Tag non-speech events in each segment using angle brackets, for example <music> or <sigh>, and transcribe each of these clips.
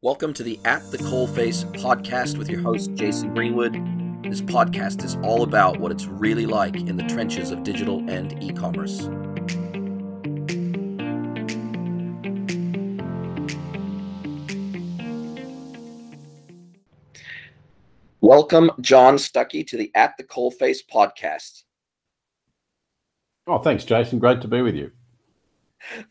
Welcome to the At the Coalface podcast with your host, Jason Greenwood. This podcast is all about what it's really like in the trenches of digital and e commerce. Welcome, John Stuckey, to the At the Coalface podcast. Oh, thanks, Jason. Great to be with you.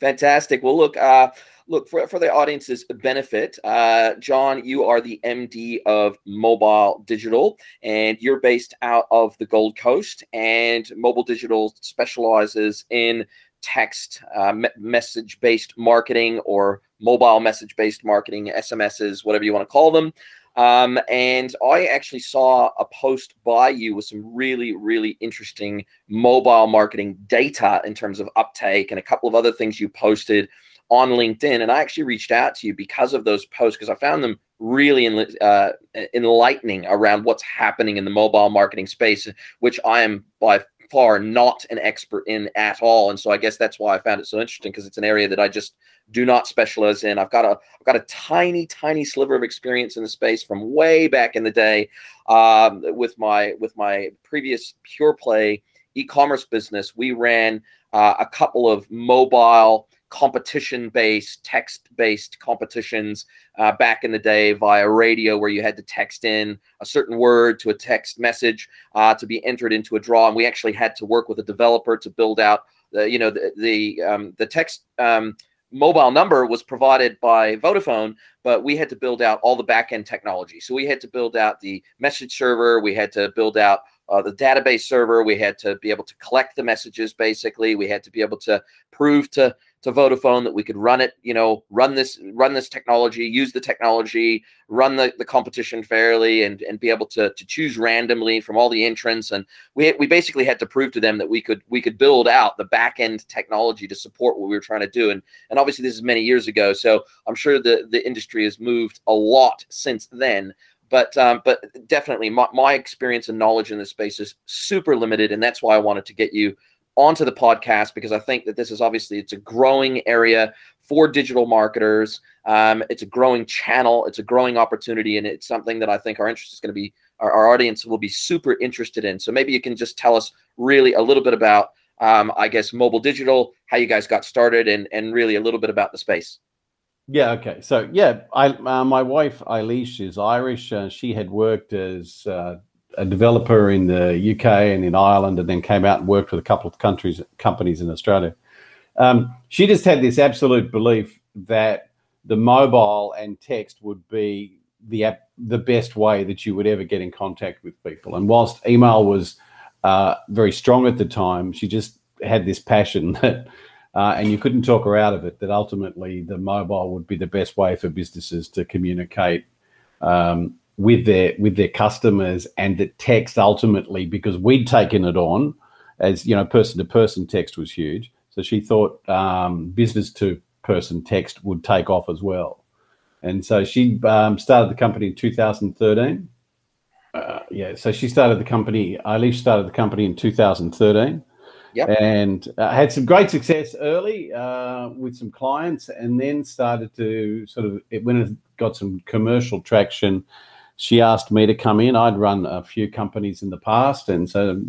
Fantastic. Well, look, uh, look for, for the audience's benefit uh, john you are the md of mobile digital and you're based out of the gold coast and mobile digital specializes in text uh, me- message based marketing or mobile message based marketing sms's whatever you want to call them. Um, and I actually saw a post by you with some really, really interesting mobile marketing data in terms of uptake and a couple of other things you posted on LinkedIn. And I actually reached out to you because of those posts because I found them really uh, enlightening around what's happening in the mobile marketing space, which I am by far not an expert in at all. And so I guess that's why I found it so interesting because it's an area that I just do not specialize in. I've got a I've got a tiny tiny sliver of experience in the space from way back in the day um, with my with my previous pure play e-commerce business. We ran uh, a couple of mobile competition based, text based competitions uh, back in the day via radio, where you had to text in a certain word to a text message uh, to be entered into a draw. And we actually had to work with a developer to build out the, you know, the, the, um, the text. Um, mobile number was provided by Vodafone, but we had to build out all the backend technology. So we had to build out the message server, we had to build out uh, the database server, we had to be able to collect the messages. Basically, we had to be able to prove to to Vodafone that we could run it, you know, run this, run this technology, use the technology, run the, the competition fairly, and and be able to to choose randomly from all the entrants. And we we basically had to prove to them that we could we could build out the back end technology to support what we were trying to do. And and obviously this is many years ago, so I'm sure the the industry has moved a lot since then but um, but definitely my, my experience and knowledge in this space is super limited and that's why i wanted to get you onto the podcast because I think that this is obviously it's a growing area for digital marketers. Um, it's a growing channel. It's a growing opportunity, and it's something that I think our interest is going to be our, our, audience will be super interested in. So maybe you can just tell us really a little bit about, um, I guess, mobile digital, how you guys got started, and and really a little bit about the space. Yeah. Okay. So yeah, I uh, my wife Eilish is Irish. Uh, she had worked as uh, a developer in the UK and in Ireland, and then came out and worked with a couple of countries companies in Australia. Um, she just had this absolute belief that the mobile and text would be the app, the best way that you would ever get in contact with people. And whilst email was uh, very strong at the time, she just had this passion <laughs> that, uh, and you couldn't talk her out of it. That ultimately the mobile would be the best way for businesses to communicate um, with their with their customers and the text ultimately because we'd taken it on as you know person to person text was huge. So she thought um, business to person text would take off as well. And so she um, started the company in 2013 uh, yeah so she started the company Eilish started the company in 2013 Yep. And uh, had some great success early uh, with some clients, and then started to sort of it, when it got some commercial traction, she asked me to come in. I'd run a few companies in the past, and so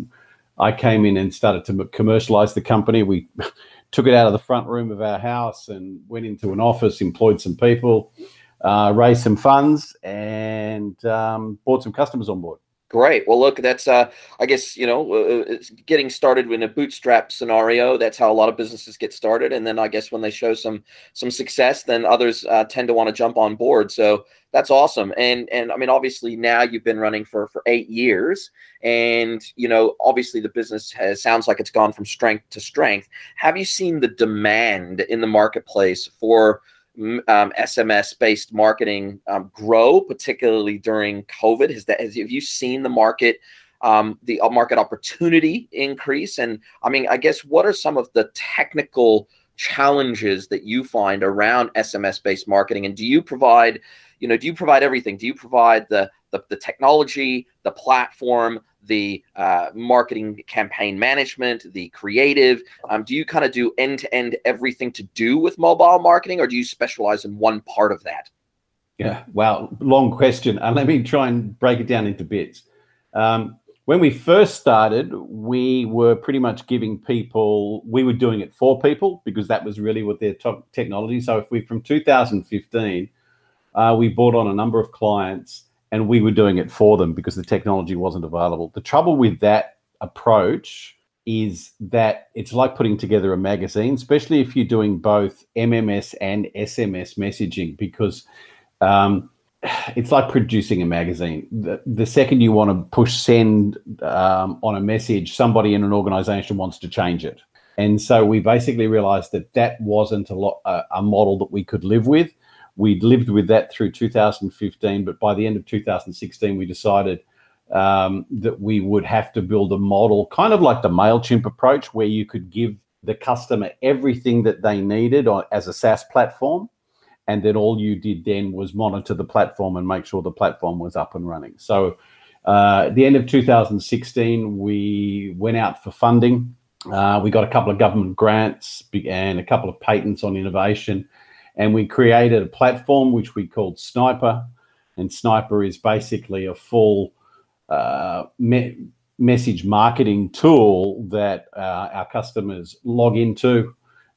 I came in and started to commercialize the company. We <laughs> took it out of the front room of our house and went into an office, employed some people, uh, raised some funds, and um, brought some customers on board. Great. Well, look, that's uh, I guess you know, uh, uh getting started in a bootstrap scenario. That's how a lot of businesses get started, and then I guess when they show some some success, then others uh, tend to want to jump on board. So that's awesome. And and I mean, obviously now you've been running for for eight years, and you know, obviously the business has sounds like it's gone from strength to strength. Have you seen the demand in the marketplace for um, SMS based marketing um, grow, particularly during COVID? Has that has, have you seen the market? Um, the uh, market opportunity increase and i mean i guess what are some of the technical challenges that you find around sms based marketing and do you provide you know do you provide everything do you provide the the, the technology the platform the uh, marketing campaign management, the creative? Um, do you kind of do end to end everything to do with mobile marketing, or do you specialize in one part of that? Yeah, wow, long question. And let me try and break it down into bits. Um, when we first started, we were pretty much giving people, we were doing it for people because that was really what their technology. So if we, from 2015, uh, we brought on a number of clients and we were doing it for them because the technology wasn't available. The trouble with that approach is that it's like putting together a magazine, especially if you're doing both MMS and SMS messaging, because um, it's like producing a magazine. The, the second you want to push send um, on a message, somebody in an organization wants to change it. And so we basically realized that that wasn't a, lot, a, a model that we could live with. We'd lived with that through 2015, but by the end of 2016, we decided um, that we would have to build a model, kind of like the MailChimp approach, where you could give the customer everything that they needed on, as a SaaS platform. And then all you did then was monitor the platform and make sure the platform was up and running. So uh, at the end of 2016, we went out for funding. Uh, we got a couple of government grants and a couple of patents on innovation. And we created a platform which we called Sniper. And Sniper is basically a full uh, me- message marketing tool that uh, our customers log into,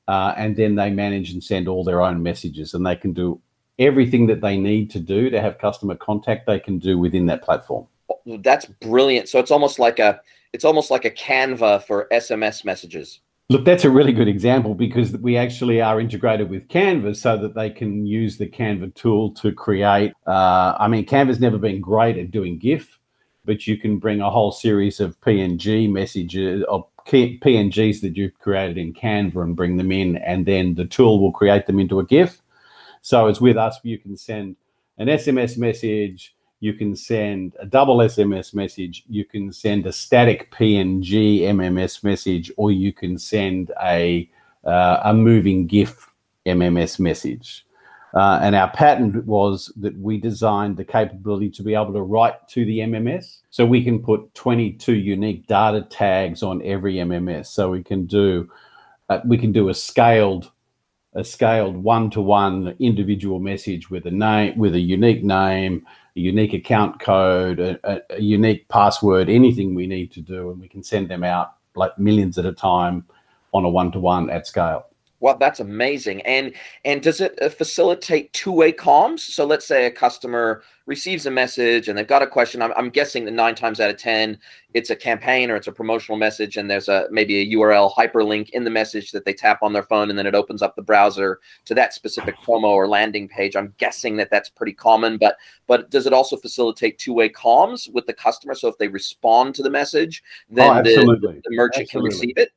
uh, and then they manage and send all their own messages, and they can do everything that they need to do to have customer contact. They can do within that platform. That's brilliant. So it's almost like a it's almost like a Canva for SMS messages. Look, that's a really good example because we actually are integrated with Canva so that they can use the Canva tool to create. Uh, I mean, Canva's never been great at doing GIF, but you can bring a whole series of PNG messages or PNGs that you've created in Canva and bring them in, and then the tool will create them into a GIF. So it's with us, you can send an SMS message, you can send a double SMS message, you can send a static PNG MMS message, or you can send a uh, a moving GIF MMS message. Uh, and our patent was that we designed the capability to be able to write to the MMS. So we can put 22 unique data tags on every MMS. So we can do uh, we can do a scaled a scaled one-to-one individual message with a name with a unique name, a unique account code, a, a, unique password, anything we need to do, and we can send them out like millions at a time on a one-to-one at scale. Well, that's amazing. And and does it uh, facilitate two-way comms? So let's say a customer receives a message and they've got a question. I'm, I'm guessing that nine times out of ten, it's a campaign or it's a promotional message, and there's a maybe a URL hyperlink in the message that they tap on their phone, and then it opens up the browser to that specific promo or landing page. I'm guessing that that's pretty common. But but does it also facilitate two-way comms with the customer? So if they respond to the message, then oh, the, the, merchant absolutely. can receive it.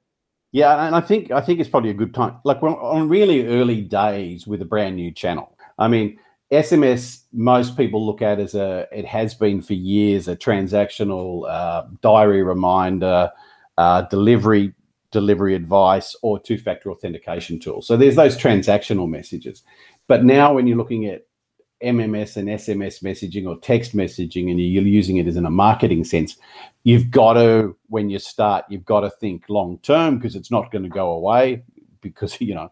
Yeah, and I think I think it's probably a good time. Like we're on really early days with a brand new channel. I mean, SMS most people look at as a it has been for years a transactional uh, diary reminder, uh, delivery delivery advice, or two factor authentication tool. So there's those transactional messages. But now when you're looking at MMS and SMS messaging or text messaging and you're using it as in a marketing sense, you've got to, when you start, you've got to think long term because it's not going to go away. Because, <laughs> you know,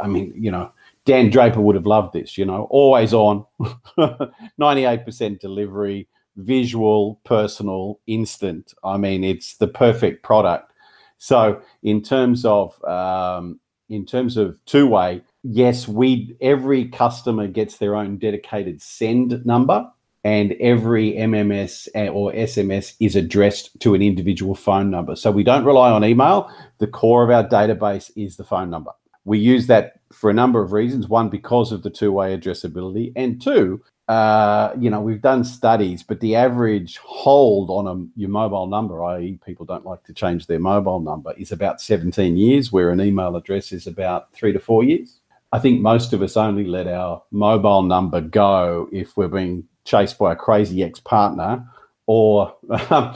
I mean, you know, Don Draper would have loved this, you know, always on, <laughs> 98% delivery, visual, personal, instant. I mean, it's the perfect product. So, in terms of um, in terms of two way, yes, we every customer gets their own dedicated send number, and every MMS or SMS is addressed to an individual phone number. So we don't rely on email. The core of our database is the phone number. We use that for a number of reasons. One, because of the two-way addressability, and two, uh, you know, we've done studies, but the average hold on a, your mobile number, i.e., people don't like to change their mobile number, is about 17 years, where an email address is about three to four years. I think most of us only let our mobile number go if we're being chased by a crazy ex-partner, or, <laughs>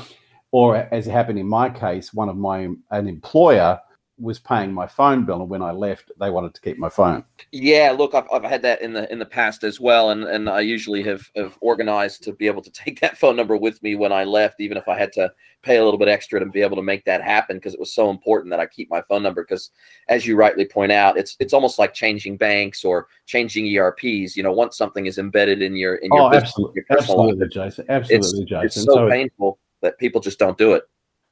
or as happened in my case, one of my an employer was paying my phone bill, and when I left, they wanted to keep my phone. Yeah, look, I've, I've had that in the in the past as well, and and I usually have have organized to be able to <laughs> take that phone number with me when I left, even if I had to pay a little bit extra to be able to make that happen, because it was so important that I keep my phone number. Because as you rightly point out, it's it's almost like changing banks or changing ERPs. You know, once something is embedded in your in your oh, business, absolutely, your absolutely, life, Jason, absolutely, it's, Jason. It's so, so painful that people just don't do it.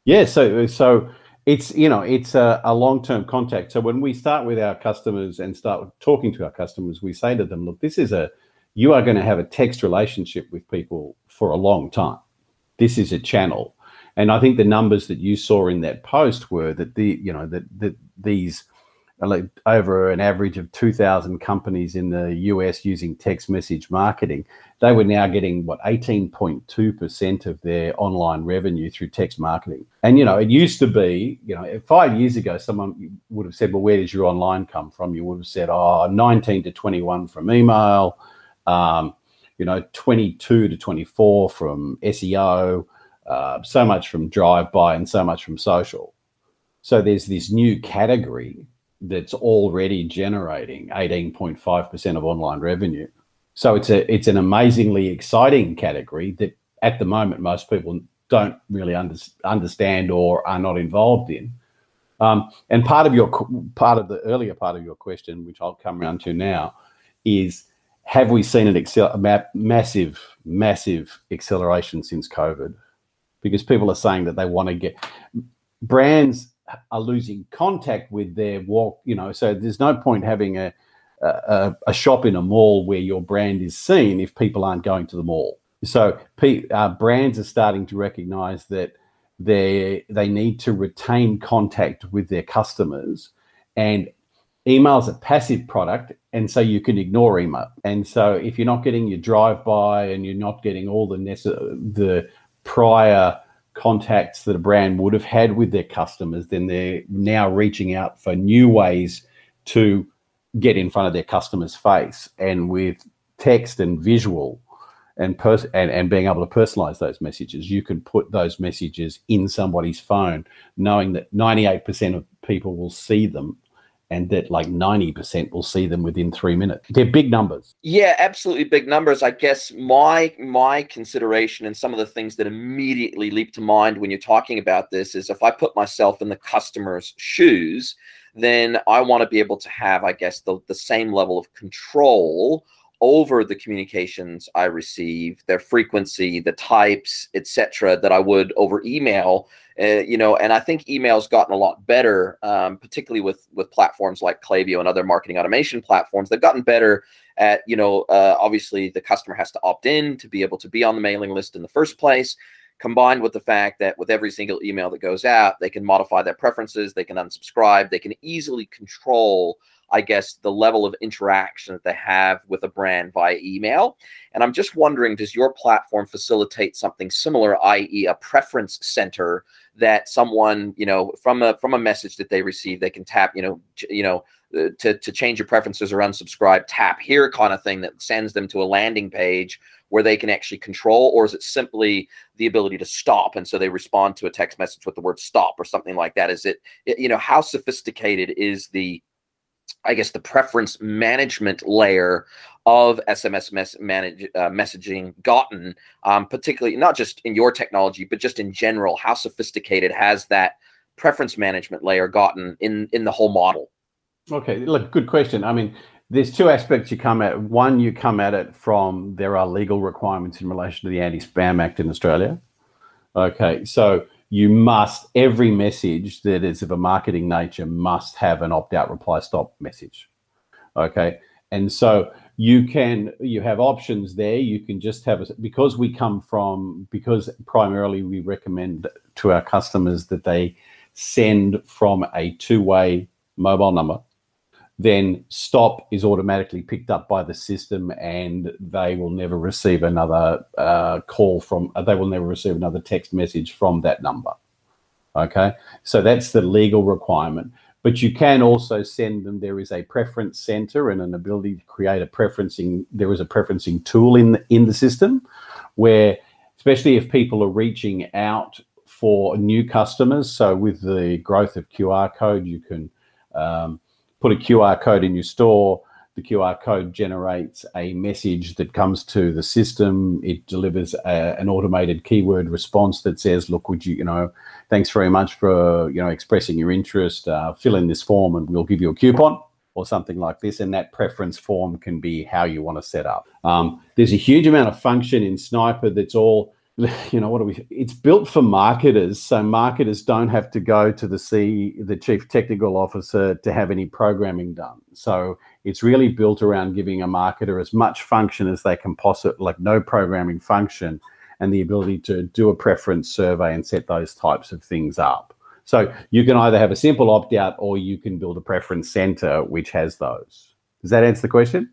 Yeah, so so it's you know it's a, a long-term contact. So when we start with our customers and start talking to our customers we say to them look this is a you are going to have a text relationship with people for a long time. This is a channel. And i think the numbers that you saw in that post were that the you know that that these like over an average of 2000 companies in the US using text message marketing they were now getting what 18.2% of their online revenue through text marketing. And you know it used to be you know 5 years ago someone would have said well where does your online come from? You would have said oh 19 to 21 from email um, you know 22 to 24 from SEO uh, so much from drive by and so much from social. So there's this new category that's already generating 18.5% of online revenue. So it's a it's an amazingly exciting category that at the moment most people don't really under, understand or are not involved in. Um, and part of your part of the earlier part of your question, which I'll come around to now, is have we seen an excel, ma- massive massive acceleration since COVID? Because people are saying that they want to get brands are losing contact with their walk. You know, so there's no point having a, a, a shop in a mall where your brand is seen if people aren't going to the mall. So uh, brands are starting to recognise that they they need to retain contact with their customers, and email is a passive product, and so you can ignore email. And so if you're not getting your drive by and you're not getting all the the prior contacts that a brand would have had with their customers, then they're now reaching out for new ways to get in front of their customers' face. And with text and visual and, pers- and, and being able to personalize those messages, you can put those messages in somebody's phone, knowing that 98% of people will see them and that like 90% will see them within three minutes they're big numbers yeah absolutely big numbers i guess my my consideration and some of the things that immediately leap to mind when you're talking about this is if i put myself in the customer's shoes then i want to be able to have i guess the, the same level of control over the communications I receive, their frequency, the types, etc., that I would over email. Uh, you know, and I think email's gotten a lot better, um, particularly with with platforms like Klaviyo and other marketing automation platforms. They've gotten better at, you know, uh, obviously the customer has to opt in to be able to be on the mailing list in the first place combined with the fact that with every single email that goes out, they can modify their preferences, they can unsubscribe, they can easily control I guess, the level of interaction that they have with a brand via email. And I'm just wondering, does your platform facilitate something similar, i.e., a preference center that someone, you know, from a from a message that they receive, they can tap, you know, you know, to, to change your preferences or unsubscribe, tap here kind of thing that sends them to a landing page where they can actually control, or is it simply the ability to stop and so they respond to a text message with the word stop or something like that? Is it, you know, how sophisticated is the I guess the preference management layer of SMS mes- manage, uh, messaging gotten, um, particularly not just in your technology, but just in general? How sophisticated has that preference management layer gotten in in the whole model? Okay, look, good question. I mean, there's two aspects you come at. One, you come at it from there are legal requirements in relation to the Anti-Spam Act in Australia. Okay, so you must every message that is of a marketing nature must have an opt-out reply stop message okay and so you can you have options there you can just have a, because we come from because primarily we recommend to our customers that they send from a two-way mobile number then stop is automatically picked up by the system and they will never receive another uh, call from uh, they will never receive another text message from that number. Okay? So that's the legal requirement. But you can also send them there is a preference center and an ability to create a preferencing there is a preferencing tool in the, in the system where especially if people are reaching out for new customers. So with the growth of QR code, you can um, put a QR code in your store. The QR code generates a message that comes to the system. It delivers a, an automated keyword response that says, "Look, would you, you know, thanks very much for you know expressing your interest. Uh, fill in this form, and we'll give you a coupon." or something like this, and that preference form can be how you want to set up. Um, there's a huge amount of function in Sniper that's all, <laughs> you know, what are we? It's built for marketers, so marketers don't have to go to the C, the chief technical officer, to have any programming done. So it's really built around giving a marketer as much function as they can possibly, like no programming function, and the ability to do a preference survey and set those types of things up. So you can either have a simple opt out or you can build a preference center which has those. Does that answer the question?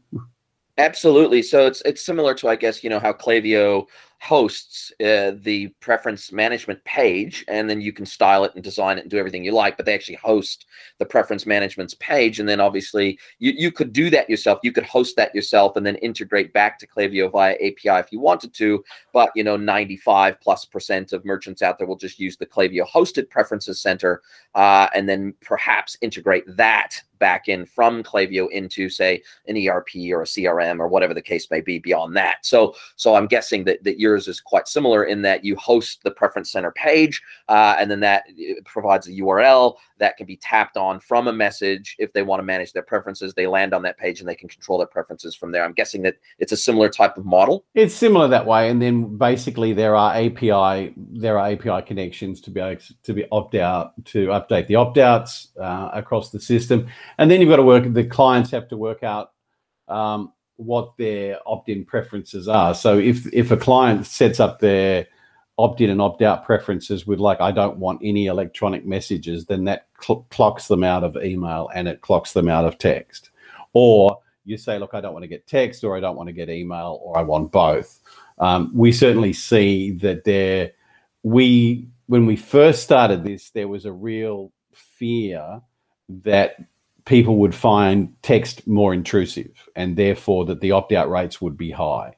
Absolutely. So it's it's similar to I guess you know how Klaviyo hosts uh, the preference management page and then you can style it and design it and do everything you like but they actually host the preference management's page and then obviously you, you could do that yourself you could host that yourself and then integrate back to Klaviyo via api if you wanted to but you know 95 plus percent of merchants out there will just use the Klaviyo hosted preferences center uh, and then perhaps integrate that back in from Klaviyo into say an ERP or a CRM or whatever the case may be beyond that. So so I'm guessing that that yours is quite similar in that you host the preference center page uh, and then that provides a URL that can be tapped on from a message if they want to manage their preferences. They land on that page and they can control their preferences from there. I'm guessing that it's a similar type of model. It's similar that way, and then basically there are API there are API connections to be able to be opt out to update the opt outs uh, across the system, and then you've got to work. The clients have to work out. Um, what their opt-in preferences are. So if if a client sets up their opt-in and opt-out preferences with like I don't want any electronic messages, then that cl- clocks them out of email and it clocks them out of text. Or you say, look, I don't want to get text, or I don't want to get email, or I want both. Um, we certainly see that there. We when we first started this, there was a real fear that people would find text more intrusive, and therefore that the opt-out rates would be high.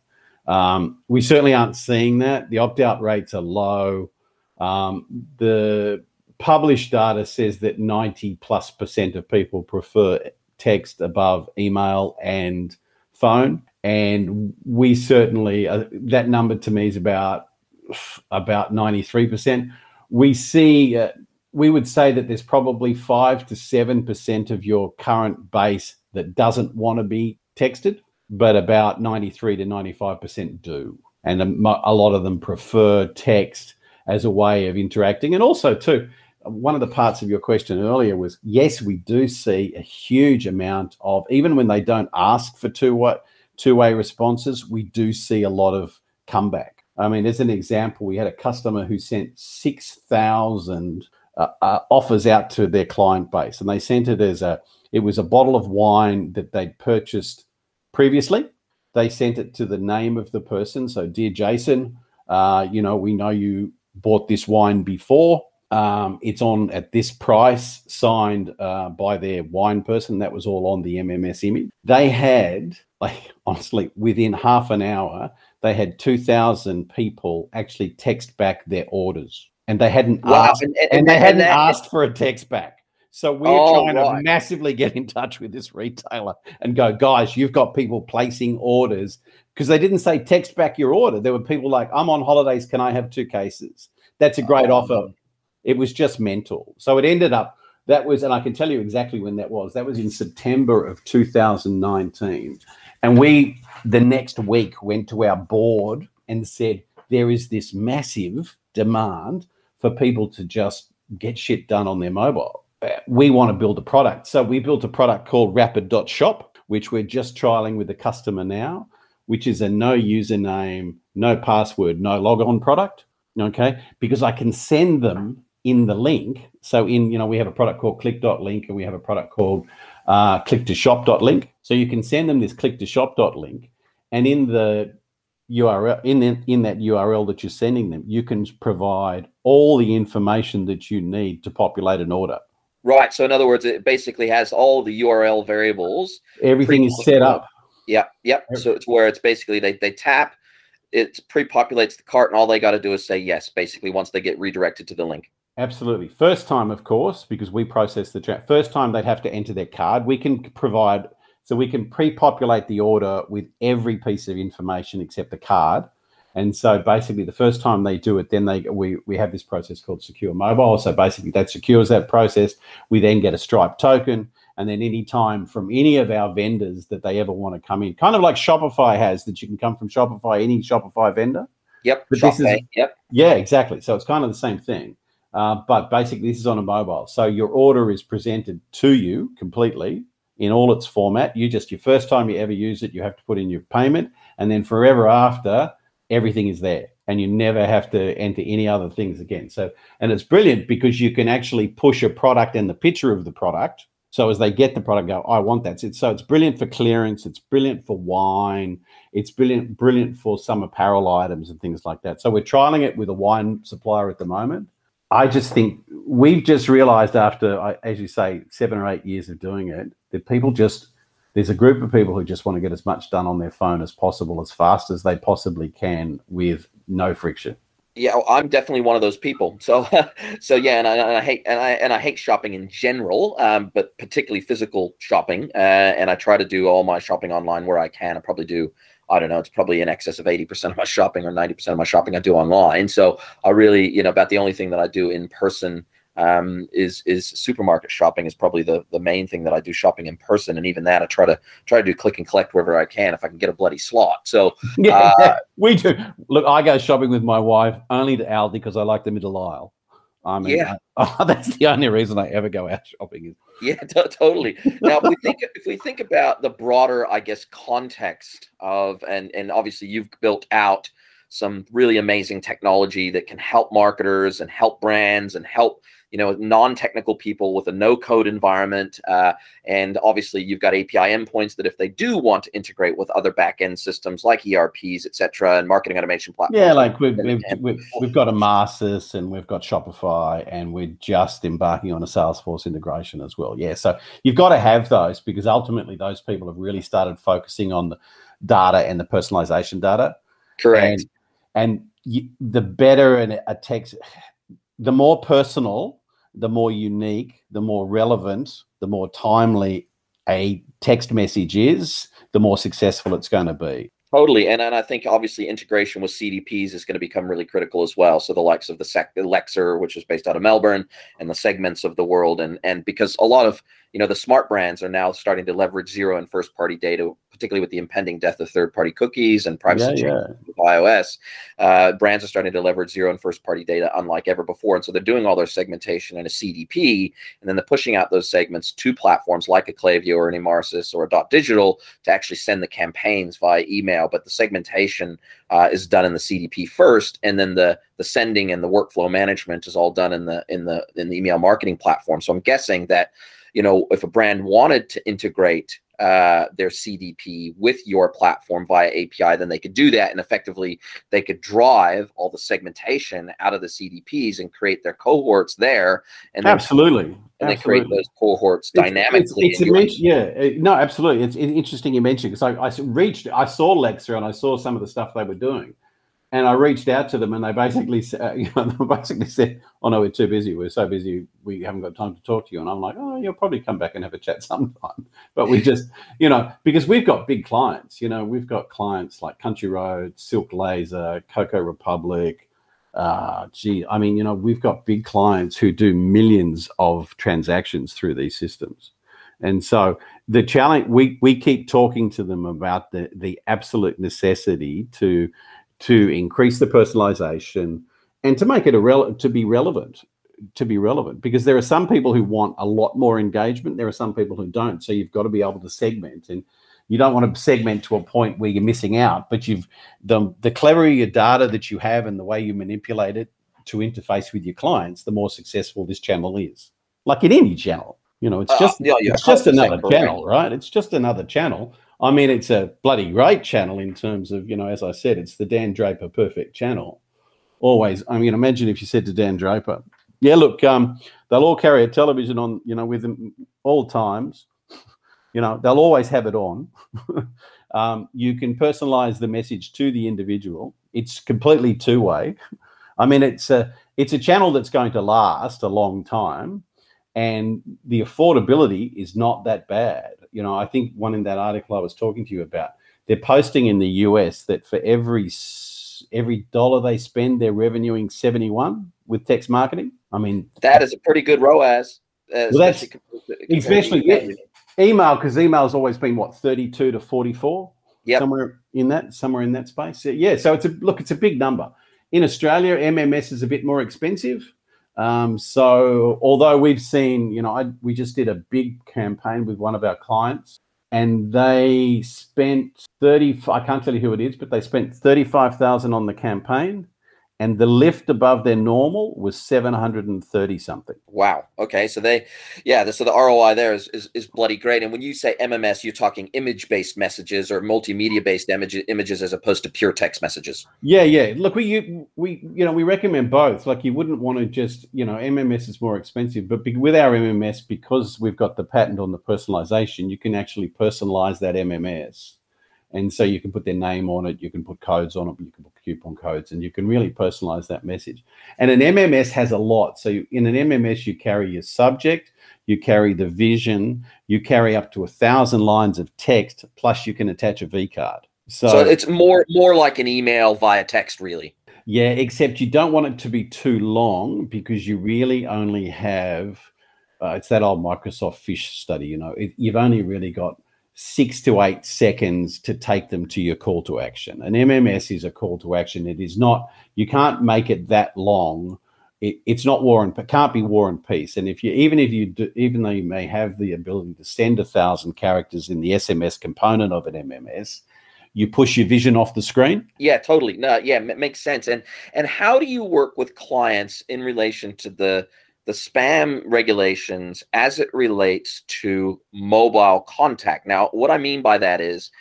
Um, we certainly aren't seeing that. The opt out rates are low. Um, the published data says that 90 plus percent of people prefer text above email and phone. And we certainly, uh, that number to me is about about 93%. We see, uh, we would say that there's probably 5 to 7% of your current base that doesn't want to be texted but about 93 to 95% do. And a, a lot of them prefer text as a way of interacting. And also, too, one of the parts of your question earlier was yes, we do see a huge amount of, even when they don't ask for two way, two way responses, we do see a lot of comeback. I mean, as an example, we had a customer who sent 6,000 uh, uh, offers out to their client base, and they sent it as a, it was a bottle of wine that they'd purchased previously. They sent it to the name of the person. So, dear Jason, uh, you know, we know you bought this wine before. Um, it's on at this price, signed uh, by their wine person. That was all on the MMS image. They had, like, <laughs> honestly, within half an hour, they had 2,000 people actually text back their orders. And they hadn't wow. asked, and, and, and, they hadn't that, asked for a text back. So we're oh, trying right. to massively get in touch with this retailer and go, guys, you've got people placing orders because they didn't say text back your order. There were people like, I'm on holidays. Can I have two cases? That's a great oh. offer. It was just mental. So it ended up, that was, and I can tell you exactly when that was. That was in September of 2019. And we, the next week, went to our board and said, there is this massive demand for people to just get shit done on their mobile we want to build a product. So we built a product called Rapid.shop, which we're just trialing with the customer now, which is a no username, no password, no logon product. Okay. Because I can send them in the link. So in, you know, we have a product called click.link and we have a product called uh, click to shop.link. So you can send them this click to shop.link. And in the URL in the, in that URL that you're sending them, you can provide all the information that you need to populate an order. Right. So in other words, it basically has all the URL variables. Everything is set up. Yeah. Yep. So it's where it's basically they, they tap it pre-populates the cart, and all they got to do is say yes. Basically, once they get redirected to the link. Absolutely. First time, of course, because we process the tra- first time they'd have to enter their card. We can provide so we can pre-populate the order with every piece of information except the card. And so basically, the first time they do it, then they we we have this process called secure mobile. So basically, that secures that process. We then get a Stripe token, and then any time from any of our vendors that they ever want to come in, kind of like Shopify has that you can come from Shopify, any Shopify vendor. Yep. But this is, yep. Yeah, exactly. So it's kind of the same thing. Uh, but basically, this is on a mobile. So your order is presented to you completely in all its format. You just, your first time you ever use it, you have to put in your payment. And then forever after, everything is there. And you never have to enter any other things again. So, and it's brilliant because you can actually push a product and the picture of the product. So as they get the product, go, I want that. So it's brilliant for clearance. It's brilliant for wine. It's brilliant, brilliant for some apparel items and things like that. So we're trialing it with a wine supplier at the moment I just think we've just realized after, as you say, seven or eight years of doing it, that people just, there's a group of people who just want to get as much done on their phone as possible, as fast as they possibly can with no friction. Yeah, I'm definitely one of those people. <laughs> So, so yeah, and I, and I hate and I and I hate shopping in general, um, but particularly physical shopping. Uh, and I try to do all my shopping online where I can. I probably do I don't know, it's probably in excess of 80% of my shopping or 90% of my shopping I do online. So I really, you know, about the only thing that I do in person um, is is supermarket shopping is probably the the main thing that I do shopping in person, and even that I try to try to do click and collect wherever I can if I can get a bloody slot. So <laughs> yeah, uh, we do. Look, I go shopping with my wife only to Aldi because I like the middle aisle. I mean, yeah, <laughs> oh, that's the only reason I ever go out shopping. Is <laughs> yeah, t- totally. Now, if we <laughs> think if we think about the broader, I guess, context of and and obviously you've built out some really amazing technology that can help marketers and help brands and help you know non-technical people with a no-code environment, uh, and obviously you've got API endpoints that if they do want to integrate with other back-end systems like ERPs, etc., and marketing automation platforms. Yeah, like we've we've, we've, we've got Emarsys and we've got Shopify, and we're just embarking on a Salesforce integration as well. Yeah, so you've got to have those because ultimately those people have really started focusing on the data and the personalization data. Correct. And, and you, the better and a text, the more personal the more unique, the more relevant, the more timely a text message is, the more successful it's going to be. Totally, and and I think obviously integration with CDPs is going to become really critical as well. So the likes of the Sec- Lexer, which is based out of Melbourne, and the segments of the world, and and because a lot of you know the smart brands are now starting to leverage zero and first party data particularly with the impending death of third-party cookies and privacy yeah, yeah. with iOS, uh, brands are starting to leverage zero and first-party data unlike ever before. And so they're doing all their segmentation in a CDP, and then they're pushing out those segments to platforms like a Klaviyo or an Emarsys or a Dot Digital to actually send the campaigns via email. But the segmentation uh, is done in the CDP first, and then the the sending and the workflow management is all done in the in the in the email marketing platform. So I'm guessing that you know if a brand wanted to integrate uh, their CDP with your platform via API, then they could do that. And effectively, they could drive all the segmentation out of the CDPs and create their cohorts there. And absolutely. And they create those cohorts it's, dynamically. It's, it's yeah, no, absolutely. It's, it's interesting you mentioned because I, I reached, I saw Lexer and I saw some of the stuff they were doing and I reached out to them, and they basically, uh, <laughs> you know, they basically said, "Oh no, we're too busy. We're so busy, we haven't got time to talk to you." And I'm like, "Oh, you'll probably come back and have a chat <laughs> sometime." But we just, you know, because we've got big clients. You know, we've got clients like Country Road, Silk Laser, Coco Republic. Uh, gee, I mean, you know, we've got big clients who do millions of transactions through these systems. And so the challenge we we keep talking to them about the the absolute necessity to to increase the personalization and to make it a rel- to be relevant to be relevant. Because there are some people who want a lot more engagement there are some people who don't. So you've got to be able to segment and you don't want to segment to a point where you're missing out but you've the the cleverer your data that you have and the way you manipulate it to interface with your clients the more successful this channel is. Like in any channel you know it's uh, just uh, yeah, it's just another channel right? It's just another channel I mean, it's a bloody great channel in terms of, you know, as I said, it's the Don Draper perfect channel. Always. I mean, imagine if you said to Don Draper, yeah, look, um, they'll all carry a television on, you know, with them all times. You know, they'll always have it on. <laughs> um, you can personalize the message to the individual. It's completely two way. I mean, it's a it's a channel that's going to last a long time, and the affordability is not that bad. You know, I think one in that article I was talking to you about, they're posting in the US that for every every dollar they spend, they're revenuing seventy one with text marketing. I mean, that is a pretty good ROAS. Uh, well, that's especially yeah, email. because email has always been what 32 to 44 yeah somewhere in that somewhere in that space? Yeah so it's a look it's a big number. In australia mms is a bit more expensive um, so although we've seen you know I, we just did a big campaign with one of our clients and they spent 30 i can't tell you who it is but they spent 35000 on the campaign and the lift above their normal was 730 something. Wow. Okay. So they, yeah, so the ROI there is, is, is bloody great. And when you say MMS, you're talking image based messages or multimedia based image, images as opposed to pure text messages. Yeah. Yeah. Look, we, you, we, you know, we recommend both. Like you wouldn't want to just, you know, MMS is more expensive, but with our MMS, because we've got the patent on the personalization, you can actually personalize that MMS and so you can put their name on it, you can put codes on it, you can put coupon codes, and you can really personalize that message. And an MMS has a lot. So in an MMS, you carry your subject, you carry the vision, you carry up to a thousand lines of text, plus you can attach a V card. So, so it's more more like an email via text, really. Yeah, except you don't want it to be too long because you really only have. Uh, it's that old Microsoft fish study, you know. It, you've only really got six to eight seconds to take them to your call to action. An MMS is a call to action. It is not, you can't make it that long. It, it's not war and can't be war and peace. And if you even if you do, even though you may have the ability to send a thousand characters in the SMS component of an MMS, you push your vision off the screen. Yeah, totally. No, yeah, it makes sense. And and how do you work with clients in relation to the the spam regulations as it relates to mobile contact. Now, what I mean by that is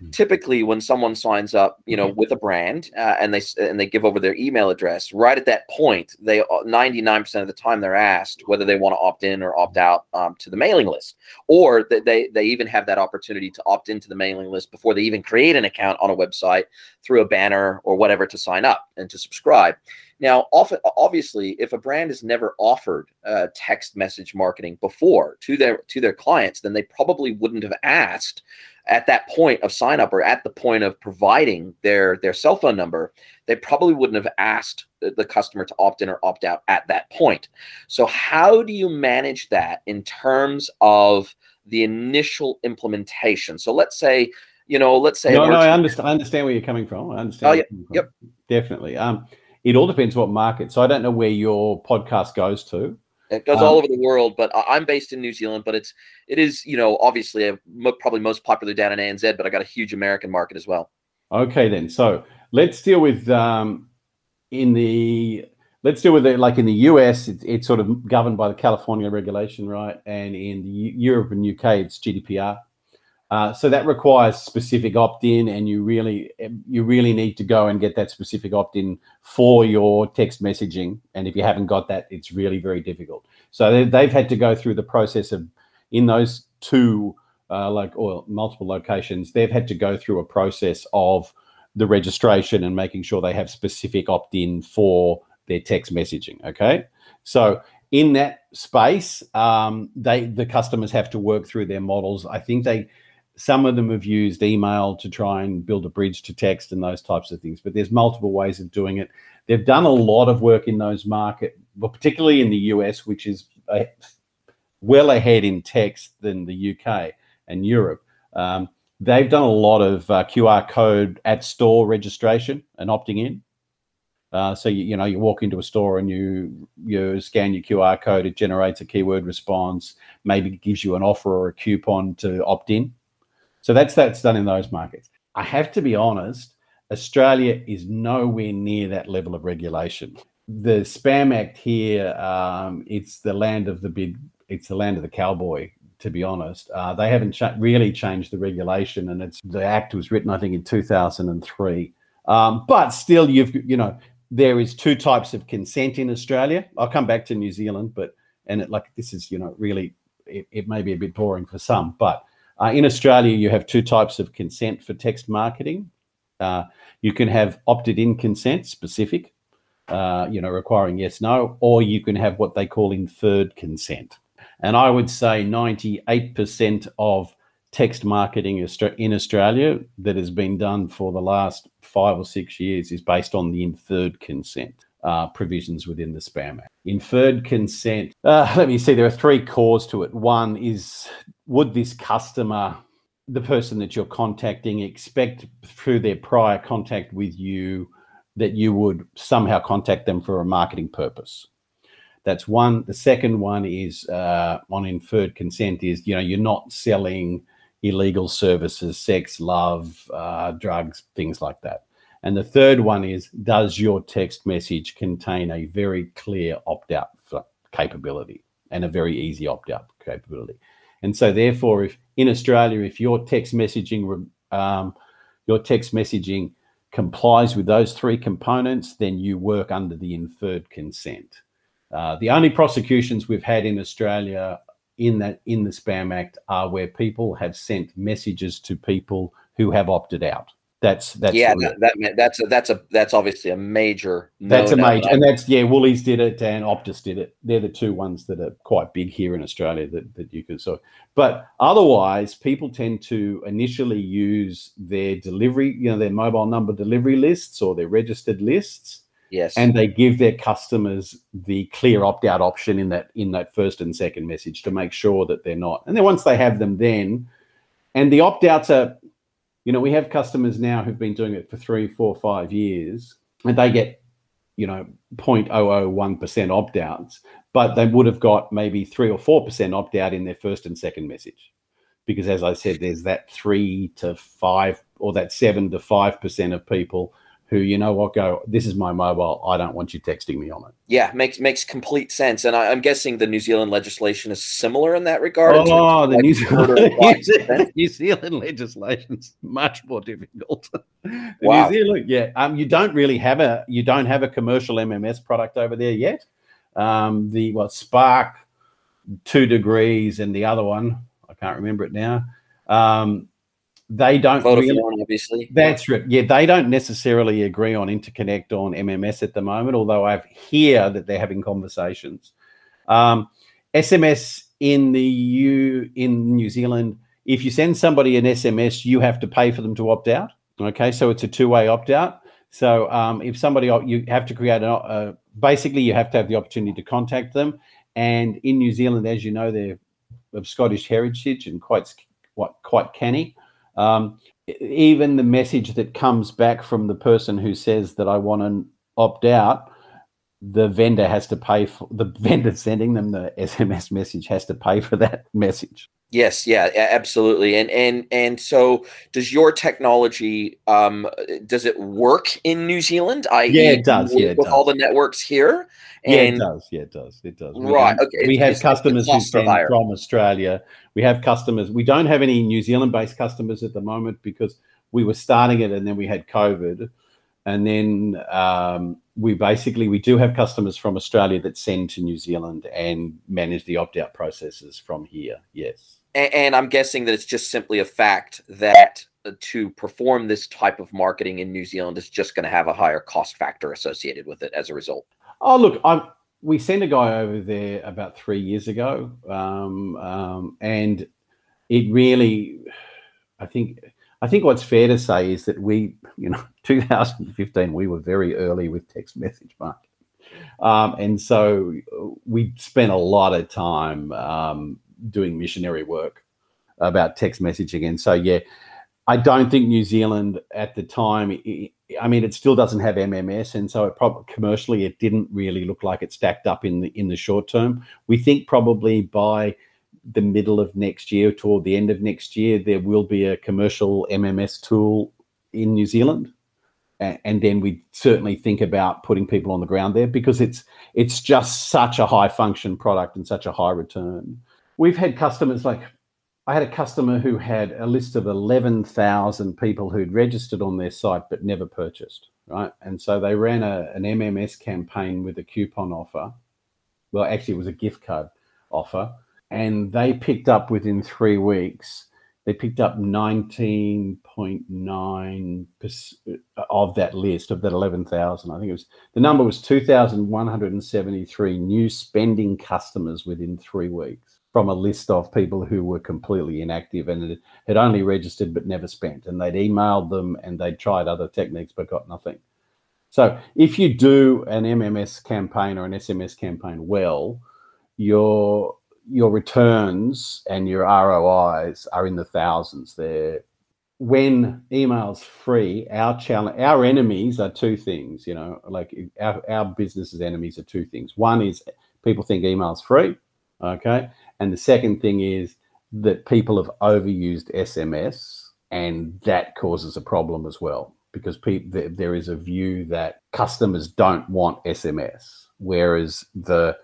hmm. typically when someone signs up you know mm-hmm. with a brand uh, and they and they give over their email address right at that point they 99% uh, of the time they're asked whether they want to opt in or opt out um, to the mailing list or that they they even have that opportunity to opt into the mailing list before they even create an account on a website through a banner or whatever to sign up and to subscribe now, often, obviously, if a brand has never offered uh, text message marketing before to their to their clients, then they probably wouldn't have asked at that point of sign up or at the point of providing their their cell phone number. They probably wouldn't have asked the customer to opt in or opt out at that point. So, how do you manage that in terms of the initial implementation? So, let's say you know, let's say no, no, I understand. I understand where you're coming from. I understand. Oh, yeah, yep, definitely. Um, it all depends what market. So I don't know where your podcast goes to. It goes um, all over the world, but I'm based in New Zealand. But it's it is you know obviously a, probably most popular down in ANZ, but I got a huge American market as well. Okay, then. So let's deal with um, in the let's deal with it like in the US. It's, it's sort of governed by the California regulation, right? And in the Europe and UK, it's GDPR. Uh, so that requires specific opt-in, and you really you really need to go and get that specific opt-in for your text messaging. And if you haven't got that, it's really very difficult. So they've had to go through the process of in those two uh, like or multiple locations, they've had to go through a process of the registration and making sure they have specific opt-in for their text messaging. Okay, so in that space, um, they the customers have to work through their models. I think they some of them have used email to try and build a bridge to text and those types of things, but there's multiple ways of doing it. They've done a lot of work in those markets, but particularly in the US, which is well ahead in text than the UK and Europe. Um, they've done a lot of uh, QR code at store registration and opting in. Uh, so you, you know you walk into a store and you you scan your QR code, it generates a keyword response, maybe gives you an offer or a coupon to opt in. So that's that's done in those markets. I have to be honest, Australia is nowhere near that level of regulation. The Spam Act here, um, it's the land of the big, it's the land of the cowboy. To be honest, uh, they haven't really changed the regulation, and it's the act was written, I think, in 2003. Um, but still, you've you know there is two types of consent in Australia. I'll come back to New Zealand, but and it, like this is you know really it, it may be a bit boring for some, but uh, in Australia, you have two types of consent for text marketing. Uh, you can have opted in consent specific, uh, you know, requiring yes, no, or you can have what they call inferred consent. And I would say 98% of text marketing in Australia that has been done for the last five or six years is based on the inferred consent uh, provisions within the Spam Act. Inferred consent, uh, let me see, there are three cores to it. One is would this customer, the person that you're contacting, expect through their prior contact with you that you would somehow contact them for a marketing purpose? That's one. The second one is uh, on inferred consent is you know you're not selling illegal services, sex, love, uh, drugs, things like that. And the third one is Does your text message contain a very clear opt out capability and a very easy opt out capability? And so, therefore, if in Australia, if your text messaging, um, your text messaging complies with those three components, then you work under the inferred consent. Uh, the only prosecutions we've had in Australia in that in the Spam Act are where people have sent messages to people who have opted out. That's that's yeah. That, that, that's a that's a that's obviously a major. That's a major, and that's yeah. Woolies did it and Optus did it. They're the two ones that are quite big here in Australia that that you could so. But otherwise, people tend to initially use their delivery, you know, their mobile number delivery lists or their registered lists. Yes. And they give their customers the clear opt out option in that in that first and second message to make sure that they're not. And then once they have them, then and the opt outs are you know, we have customers now who've been doing it for three, four, five years, and they get, you know, 0.001% opt outs, but they would have got maybe three or 4% opt out in their first and second message. Because as I said, there's that three to five or that seven to 5% of people who you know what go this is my mobile. I don't want you texting me on it. Yeah makes makes complete sense. And I, am guessing the new zealand legislation is similar in that regard. oh the new, zealand, <laughs> new zealand legislation is much more difficult. <laughs> Wow. new zealand yeah um, you don't really have a you don't have a commercial mms product over there yet. Um, the what spark two degrees and the other one i can't remember it now. Um, they don't really, obviously. That's right. Yeah, they don't necessarily agree on interconnect on MMS at the moment, although I hear that they're having conversations. Um, SMS in the U in New Zealand, if you send somebody an SMS, you have to pay for them to opt out. Okay, so it's a two-way opt-out. So um, if somebody you have to create a uh, basically you have to have the opportunity to contact them. And in New Zealand, as you know, they're of Scottish heritage and quite what quite canny. Um, even the message that comes back from the person who says that I want to opt out, the vendor has to pay for the <laughs> vendor sending them the SMS message has to pay for that message. Yes, yeah, absolutely. And and and so does your technology um does it work in New Zealand? I Yeah, it does. Yeah, it with does. all the networks here? And, yeah, it does. Yeah, it does. It does. Right. We, okay. We have customers who send from Australia. We have customers. We don't have any New Zealand-based customers at the moment because we were starting it and then we had COVID, and then um, we basically we do have customers from Australia that send to New Zealand and manage the opt-out processes from here. Yes. And, and I'm guessing that it's just simply a fact that to perform this type of marketing in New Zealand is just going to have a higher cost factor associated with it as a result. Oh, look, i we sent a guy over there about three years ago, um, um, and it really, I think, I think what's fair to say is that we, you know, <laughs> 2015, we were very early with text message marketing, um, and so we spent a lot of time um, doing missionary work about text messaging, and so yeah, I don't think New Zealand at the time. I mean, it still doesn't have MMS, and so it probably commercially it didn't really look like it stacked up in the in the short term. We think probably by the middle of next year, toward the end of next year, there will be a commercial MMS tool in New Zealand, and then we certainly think about putting people on the ground there because it's it's just such a high function product and such a high return. We've had customers like I had a customer who had a list of 11,000 people who'd registered on their site but never purchased, right? And so they ran a, an MMS campaign with a coupon offer. Well, actually, it was a gift card offer. And they picked up within three weeks they picked up 19.9% of that list of that 11,000. I think it was the number was 2,173 new spending customers within three weeks from a list of people who were completely inactive and had only registered but never spent. And they'd emailed them and they'd tried other techniques but got nothing. So if you do an MMS campaign or an SMS campaign well, your your returns and your ROIs are in the thousands. There, when email's free, our challenge, our enemies are two things. You know, like our our business's enemies are two things. One is people think email's free, okay, and the second thing is that people have overused SMS, and that causes a problem as well because people there is a view that customers don't want SMS, whereas the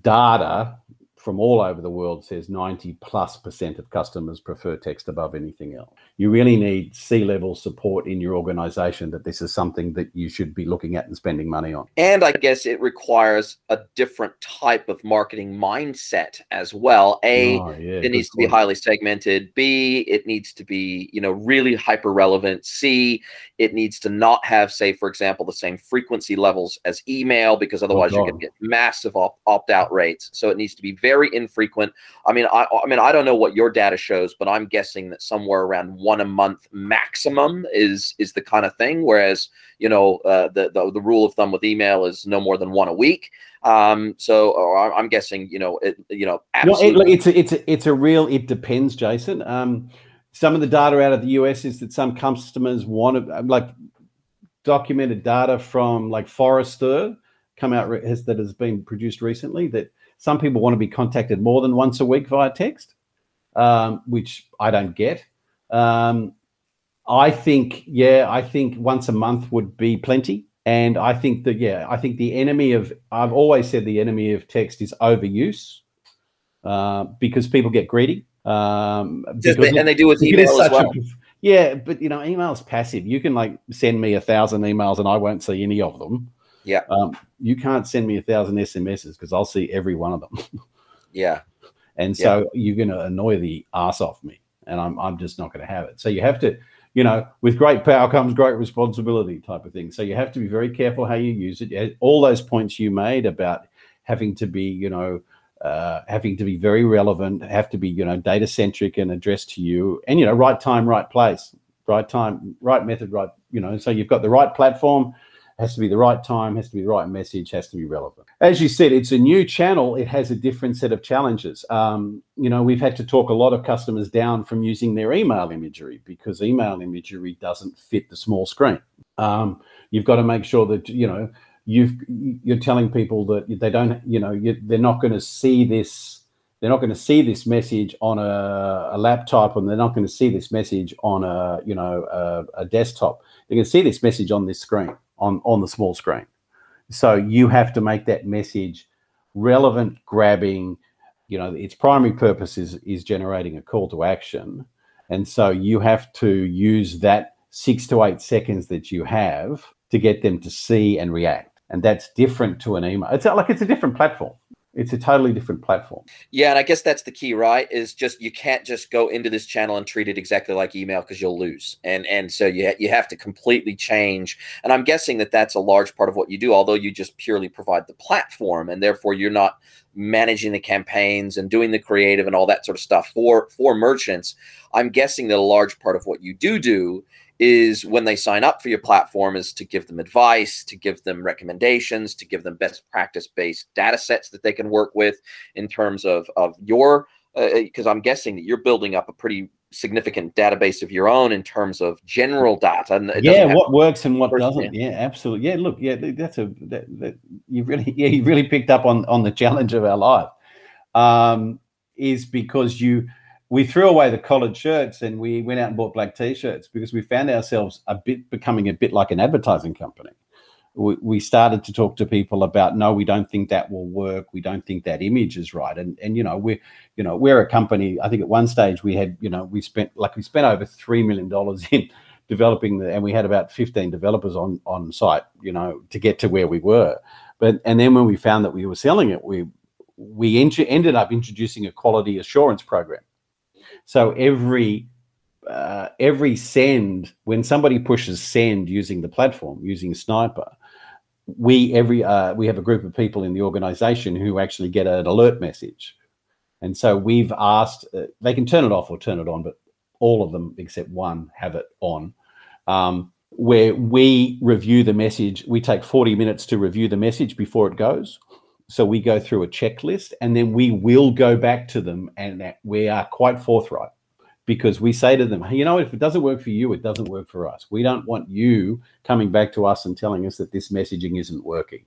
data from all over the world says 90 plus percent of customers prefer text above anything else. You really need C level support in your organization that this is something that you should be looking at and spending money on. And I guess it requires a different type of marketing mindset as well. A, oh, yeah, it needs to be highly segmented. B, it needs to be, you know, really hyper relevant. C, it needs to not have, say, for example, the same frequency levels as email because oh, otherwise oh, you're going to get massive opt out rates. So it needs to be very very infrequent. I mean, I, I mean, I don't know what your data shows, but I'm guessing that somewhere around one a month maximum is is the kind of thing. Whereas, you know, uh, the, the the rule of thumb with email is no more than one a week. Um, so I'm guessing, you know, it, you know, absolutely. No, it, it's a, it's a, it's a real. It depends, Jason. Um, some of the data out of the US is that some customers want to like documented data from like Forrester come out has that has been produced recently that some people want to be contacted more than once a week via text, um, which I don't get. Um, I think, yeah, I think once a month would be plenty. And I think that, yeah, I think the enemy of, I've always said the enemy of text is overuse uh, because people get greedy. Um, they, and they do with email as well. A, yeah, but you know, email's passive. You can like send me a thousand emails and I won't see any of them. Yeah. Um, you can't send me a thousand SMSs because I'll see every one of them. <laughs> yeah. And so yeah. you're going to annoy the ass off me, and I'm I'm just not going to have it. So you have to, you know, with great power comes great responsibility, type of thing. So you have to be very careful how you use it. All those points you made about having to be, you know, uh, having to be very relevant, have to be, you know, data centric and addressed to you, and you know, right time, right place, right time, right method, right, you know. So you've got the right platform has to be the right time, has to be the right message, has to be relevant. As you said, it's a new channel. It has a different set of challenges. Um, you know, we've had to talk a lot of customers down from using their email imagery because email imagery doesn't fit the small screen. Um, you've got to make sure that you know you've you're telling people that they don't, you know, you, they're not going to see this. They're not going to see this message on a, a, laptop, and they're not going to see this message on a, you know, a, a desktop. They can see this message on this screen on, on the small screen. So you have to make that message relevant, grabbing. You know, its primary purpose is, is generating a call to action. And so you have to use that six to eight seconds that you have to get them to see and react. And that's different to an email. It's like it's a different platform it's a totally different platform. Yeah, and I guess that's the key, right? Is just you can't just go into this channel and treat it exactly like email because you'll lose, and and so you you have to completely change. And I'm guessing that that's a large part of what you do, although you just purely provide the platform, and therefore you're not managing the campaigns and doing the creative and all that sort of stuff for for merchants. I'm guessing that a large part of what you do do is when they sign up for your platform is to give them advice, to give them recommendations, to give them best practice based data sets that they can work with in terms of, of your, because uh, I'm guessing that you're building up a pretty significant database of your own in terms of general data. And yeah, what works and what doesn't. Yeah, absolutely. Yeah, look, yeah, that's a, that, that you really, <laughs> yeah, you really picked up on, on the challenge of our life um, is because you, we threw away the collared shirts and we went out and bought black t-shirts because we found ourselves a bit becoming a bit like an advertising company. We, we started to talk to people about no we don't think that will work. We don't think that image is right. And and you know we're you know we're a company. I think at one stage we had you know we spent like we spent over three million dollars in <laughs> developing the and we had about 15 developers on on site you know to get to where we were. But and then when we found that we were selling it we we ended up introducing a quality assurance program So every uh, every send, when somebody pushes send using the platform, using Sniper, we every uh, we have a group of people in the organization who actually get an alert message, and so we've asked uh, they can turn it off or turn it on, but all of them except one have it on. Um, where we review the message, we take 40 minutes to review the message before it goes. So we go through a checklist and then we will go back to them and we are quite forthright because we say to them, you know, if it doesn't work for you, it doesn't work for us. We don't want you coming back to us and telling us that this messaging isn't working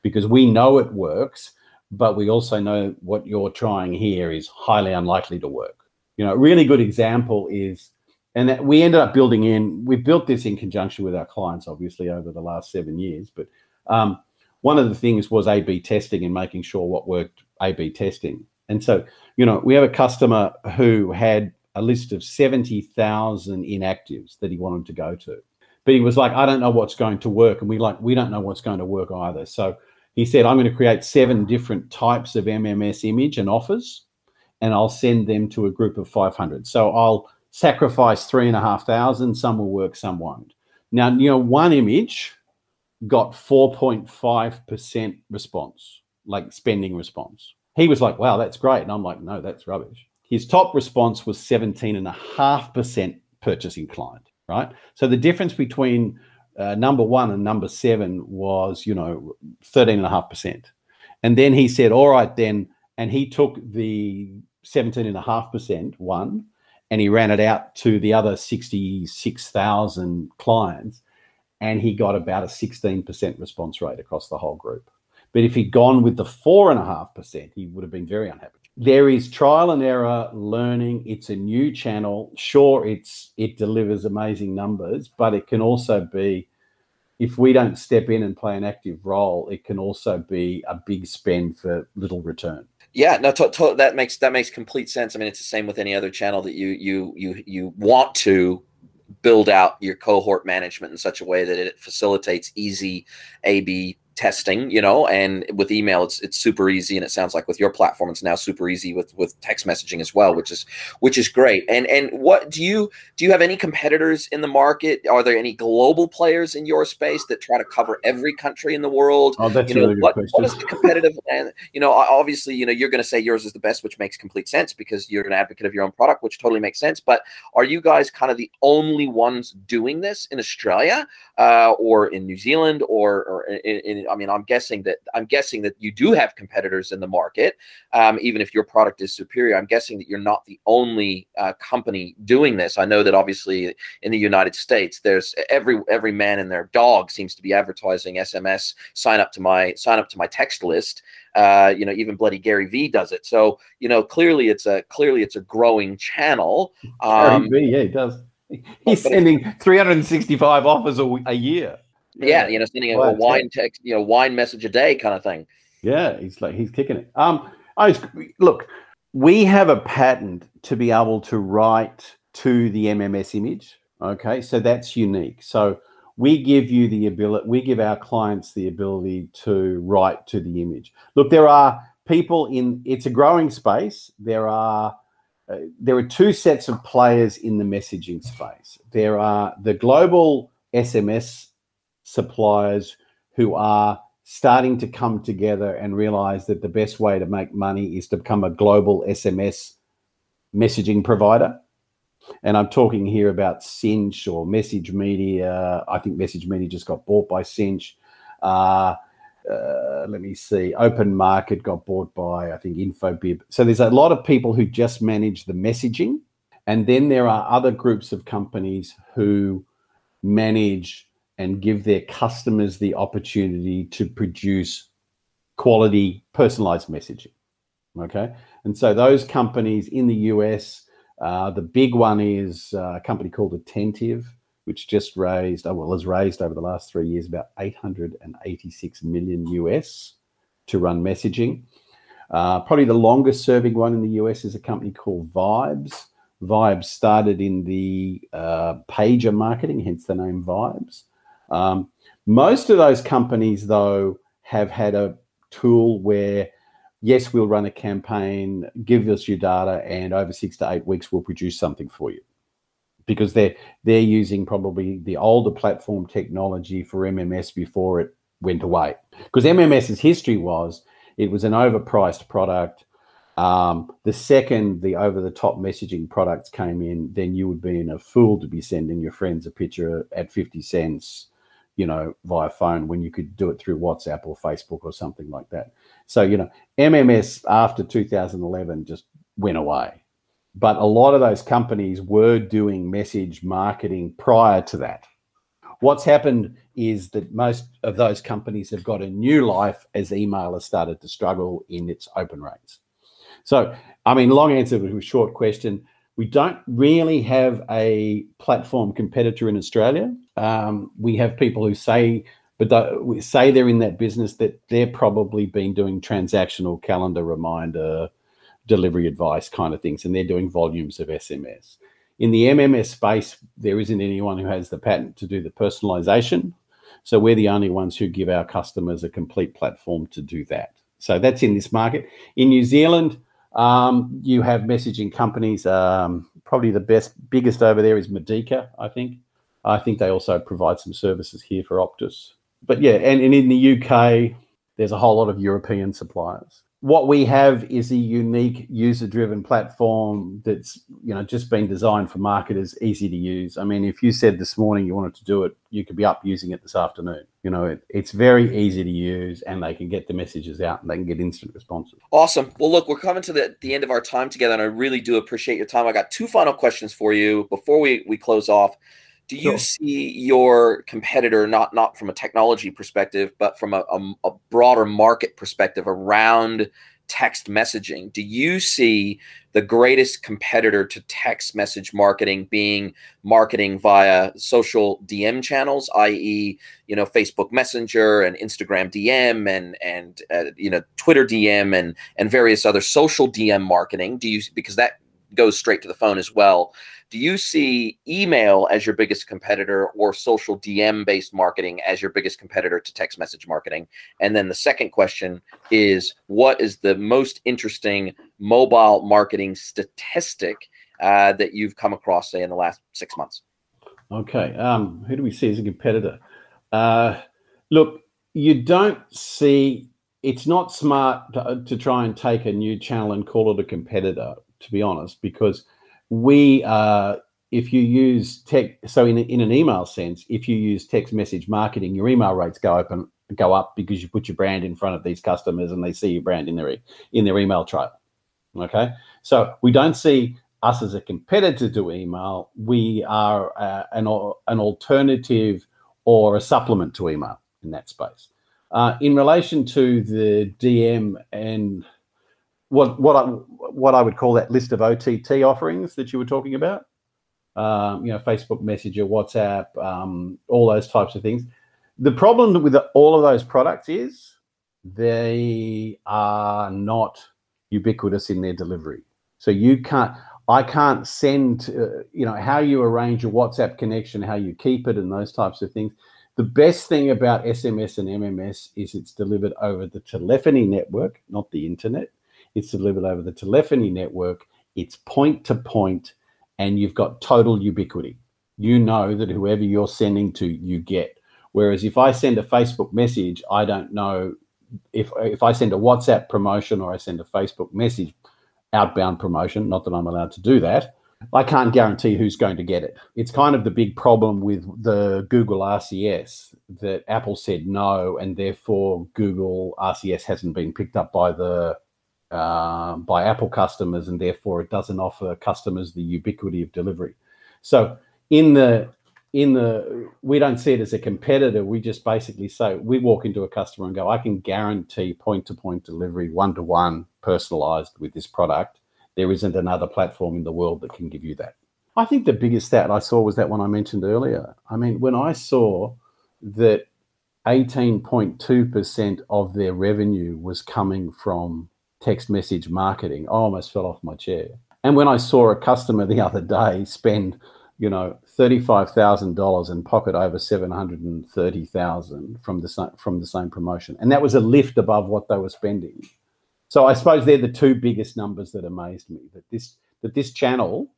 because we know it works, but we also know what you're trying here is highly unlikely to work. You know, a really good example is, and that we ended up building in, we built this in conjunction with our clients, obviously, over the last seven years. But um, one of the things was A B testing and making sure what worked A B testing. And so, you know, we have a customer who had a list of 70,000 inactives that he wanted to go to. But he was like, I don't know what's going to work. And we like, we don't know what's going to work either. So he said, I'm going to create seven different types of MMS image and offers, and I'll send them to a group of 500. So I'll sacrifice three and a half thousand. Some will work, some won't. Now, you know, one image got 4.5% response, like spending response. He was like, wow, that's great. And I'm like, no, that's rubbish. His top response was 17.5% purchase inclined, right? So the difference between uh, number one and number seven was, you know, 13.5%. And then he said, all right, then, and he took the 17.5% one and he ran it out to the other 66,000 clients and he got about a 16% response rate across the whole group. But if he'd gone with the 4.5%, he would have been very unhappy. There is trial and error learning. It's a new channel. Sure it's it delivers amazing numbers but it can also be if we don't step in and play an active role it can also be a big spend for little return. Yeah no to, to, that makes that makes complete sense. I mean it's the same with any other channel that you you you you want to build out your cohort management in such a way that it facilitates easy a b testing you know and with email it's it's super easy and it sounds like with your platform it's now super easy with with text messaging as well which is which is great. And and what do you do you have any competitors in the market? Are there any global players in your space that try to cover every country in the world? Oh, that's you know really what, good what is the competitive and you know obviously you know you're going to say yours is the best which makes complete sense because you're an advocate of your own product which totally makes sense but are you guys kind of the only ones doing this in australia uh, or in new zealand or or in, in I mean, I'm guessing that I'm guessing that you do have competitors in the market, um, even if your product is superior. I'm guessing that you're not the only uh, company doing this. I know that obviously in the United States, there's every every man and their dog seems to be advertising SMS. Sign up to my sign up to my text list. Uh, you know, even bloody Gary Vee does it. So you know, clearly it's a clearly it's a growing channel. Um, Gary Vee, yeah, he does. He's sending 365 offers a, a year. Yeah, you know, sending a, a wine text, you know, wine message a day kind of thing. Yeah, he's like he's kicking it. Um, I was, look, we have a patent to be able to write to the MMS image. Okay, so that's unique. So we give you the ability, we give our clients the ability to write to the image. Look, there are people in. It's a growing space. There are. Uh, there are two sets of players in the messaging space. There are the global SMS suppliers who are starting to come together and realize that the best way to make money is to become a global SMS messaging provider. And I'm talking here about Sinch or Message Media. I think Message Media just got bought by Sinch. Uh, uh, let me see. Open Market got bought by, I think, Infobip. So there's a lot of people who just manage the messaging. And then there are other groups of companies who manage and give their customers the opportunity to produce quality personalized messaging. Okay. And so those companies in the US, uh, the big one is uh, a company called Attentive, which just raised, oh, well, has raised over the last three years about 886 million US to run messaging. Uh, probably the longest serving one in the US is a company called Vibes. Vibes started in the uh, pager marketing, hence the name Vibes. Um, most of those companies, though, have had a tool where yes, we'll run a campaign, give us your data, and over six to eight weeks, we'll produce something for you. Because they're they're using probably the older platform technology for MMS before it went away. Because MMS's history was it was an overpriced product. Um, the second the over the top messaging products came in, then you would be in a fool to be sending your friends a picture at 50 cents, you know, via phone when you could do it through WhatsApp or Facebook or something like that. So, you know, MMS after 2011 just went away. But a lot of those companies were doing message marketing prior to that. What's happened is that most of those companies have got a new life as email has started to struggle in its open rates. So, I mean, long answer to a short question. We don't really have a platform competitor in Australia. Um, we have people who say, but we say they're in that business that they're probably been doing transactional calendar reminder, delivery advice kind of things, and they're doing volumes of SMS. In the MMS space, there isn't anyone who has the patent to do the personalization. So we're the only ones who give our customers a complete platform to do that. So that's in this market. In New Zealand, um, you have messaging companies. Um, probably the best, biggest over there is Modica, I think. I think they also provide some services here for Optus. But yeah, and, and in the UK, there's a whole lot of European suppliers what we have is a unique user-driven platform that's you know just been designed for marketers, easy to use. I mean, if you said this morning you wanted to do it, you could be up using it this afternoon. You know, it, it's very easy to use, and they can get the messages out, and they can get instant responses. Awesome. Well, look, we're coming to the, the end of our time together, and I really do appreciate your time. I got two final questions for you before we we close off. Do you sure. see your competitor not not from a technology perspective, but from a, a, a, broader market perspective around text messaging? Do you see the greatest competitor to text message marketing being marketing via social DM channels, i.e., you know, Facebook Messenger and Instagram DM and and uh, you know Twitter DM and and various other social DM marketing? Do you because that goes straight to the phone as well? do you see email as your biggest competitor or social DM based marketing as your biggest competitor to text message marketing? And then the second question is what is the most interesting mobile marketing statistic uh, that you've come across, say, in the last six months? Okay. Um, who do we see as a competitor? Uh, look, you don't see, it's not smart to, to try and take a new channel and call it a competitor, to be honest, because we uh, if you use tech so in, in an email sense if you use text message marketing your email rates go open go up because you put your brand in front of these customers and they see your brand in their in their email trail okay? So we don't see us as a competitor to email. We are uh, an, an alternative or a supplement to email in that space. Uh, in relation to the dm and what what I what I would call that list of OTT offerings that you were talking about. Um, you know, Facebook Messenger, WhatsApp, um, all those types of things. The problem with all of those products is they are not ubiquitous in their delivery. So you can't. I can't send. Uh, you know how you arrange your WhatsApp connection, how you keep it, and those types of things. The best thing about SMS and MMS is it's delivered over the telephony network, not the internet. It's delivered over the telephony network. It's point to point, and you've got total ubiquity. You know that whoever you're sending to, you get. Whereas if I send a Facebook message, I don't know if if I send a WhatsApp promotion or I send a Facebook message outbound promotion. Not that I'm allowed to do that. I can't guarantee who's going to get it. It's kind of the big problem with the Google RCS that Apple said no, and therefore Google RCS hasn't been picked up by the uh, by Apple customers, and therefore it doesn't offer customers the ubiquity of delivery. So in the in the we don't see it as a competitor. We just basically say we walk into a customer and go, I can guarantee point to point delivery, one to one, personalized with this product. There isn't another platform in the world that can give you that. I think the biggest stat I saw was that one I mentioned earlier. I mean, when I saw that 18.2% of their revenue was coming from text message marketing, I almost fell off my chair. And when I saw a customer the <laughs> other day spend, you know, thirty-five thousand dollars and pocket over seven hundred and thirty thousand from the from the same promotion, and that was a lift above what they were spending. So I suppose they're the two biggest numbers that amazed me. That this that this channel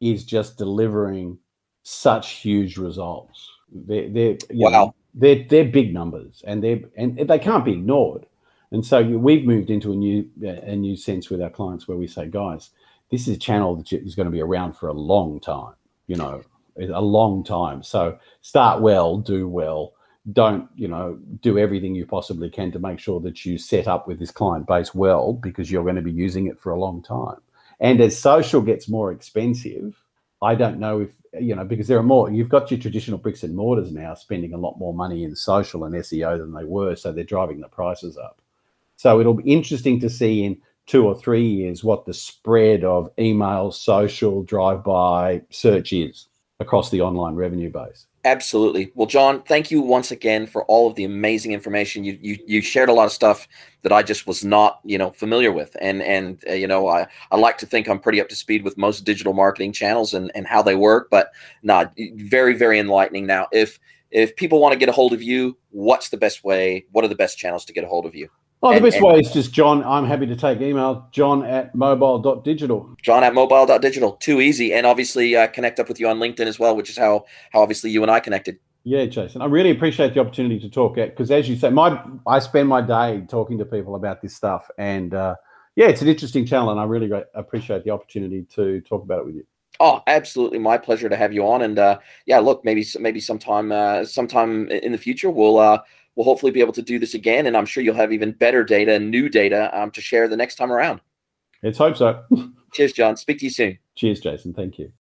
is just delivering such huge results. They're, they're wow. Know, they're they're big numbers, and they and they can't be ignored. And so we've moved into a new a new sense with our clients where we say, guys, this is a channel that is going to be around for a long time. You know, a long time. So start well, do well. Don't you know do everything you possibly can to make sure that you set up with this client base well because you're going to be using it for a long time. And as social gets more expensive, I don't know if you know because there are more. You've got your traditional bricks and mortars now spending a lot more money in social and SEO than they were, so they're driving the prices up. So it'll be interesting to see in two or three years what the spread of email, social, drive-by search is across the online revenue base. Absolutely. Well, John, thank you once again for all of the amazing information. You you you shared a lot of stuff that I just was not, you know, familiar with, and and uh, you know, I I like to think I'm pretty up to speed with most digital marketing channels and and how they work, but not very very enlightening. Now, if if people want to get a hold of you, what's the best way? What are the best channels to get a hold of you? Oh, the and, best and, way is just John. I'm happy to take email, john at mobile.digital. John at mobile.digital. Too easy. And obviously uh, connect up with you on LinkedIn as well, which is how, how obviously you and I connected. Yeah, Jason. I really appreciate the opportunity to talk because as you say, my I spend my day talking to people about this stuff. And uh, yeah, it's an interesting channel and I really appreciate the opportunity to talk about it with you. Oh, absolutely, my pleasure to have you on. And uh, yeah, look, maybe maybe sometime uh, sometime in the future we'll uh, we'll hopefully be able to do this again. And I'm sure you'll have even better data and new data um, to share the next time around. Let's hope so. <laughs> Cheers, John. Speak to you soon. Cheers, Jason. Thank you.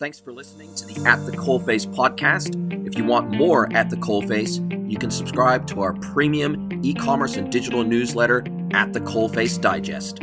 Thanks for listening to the At the Coalface podcast. If you want more At the Coalface, you can subscribe to our premium e commerce and digital newsletter, At the Coalface Digest.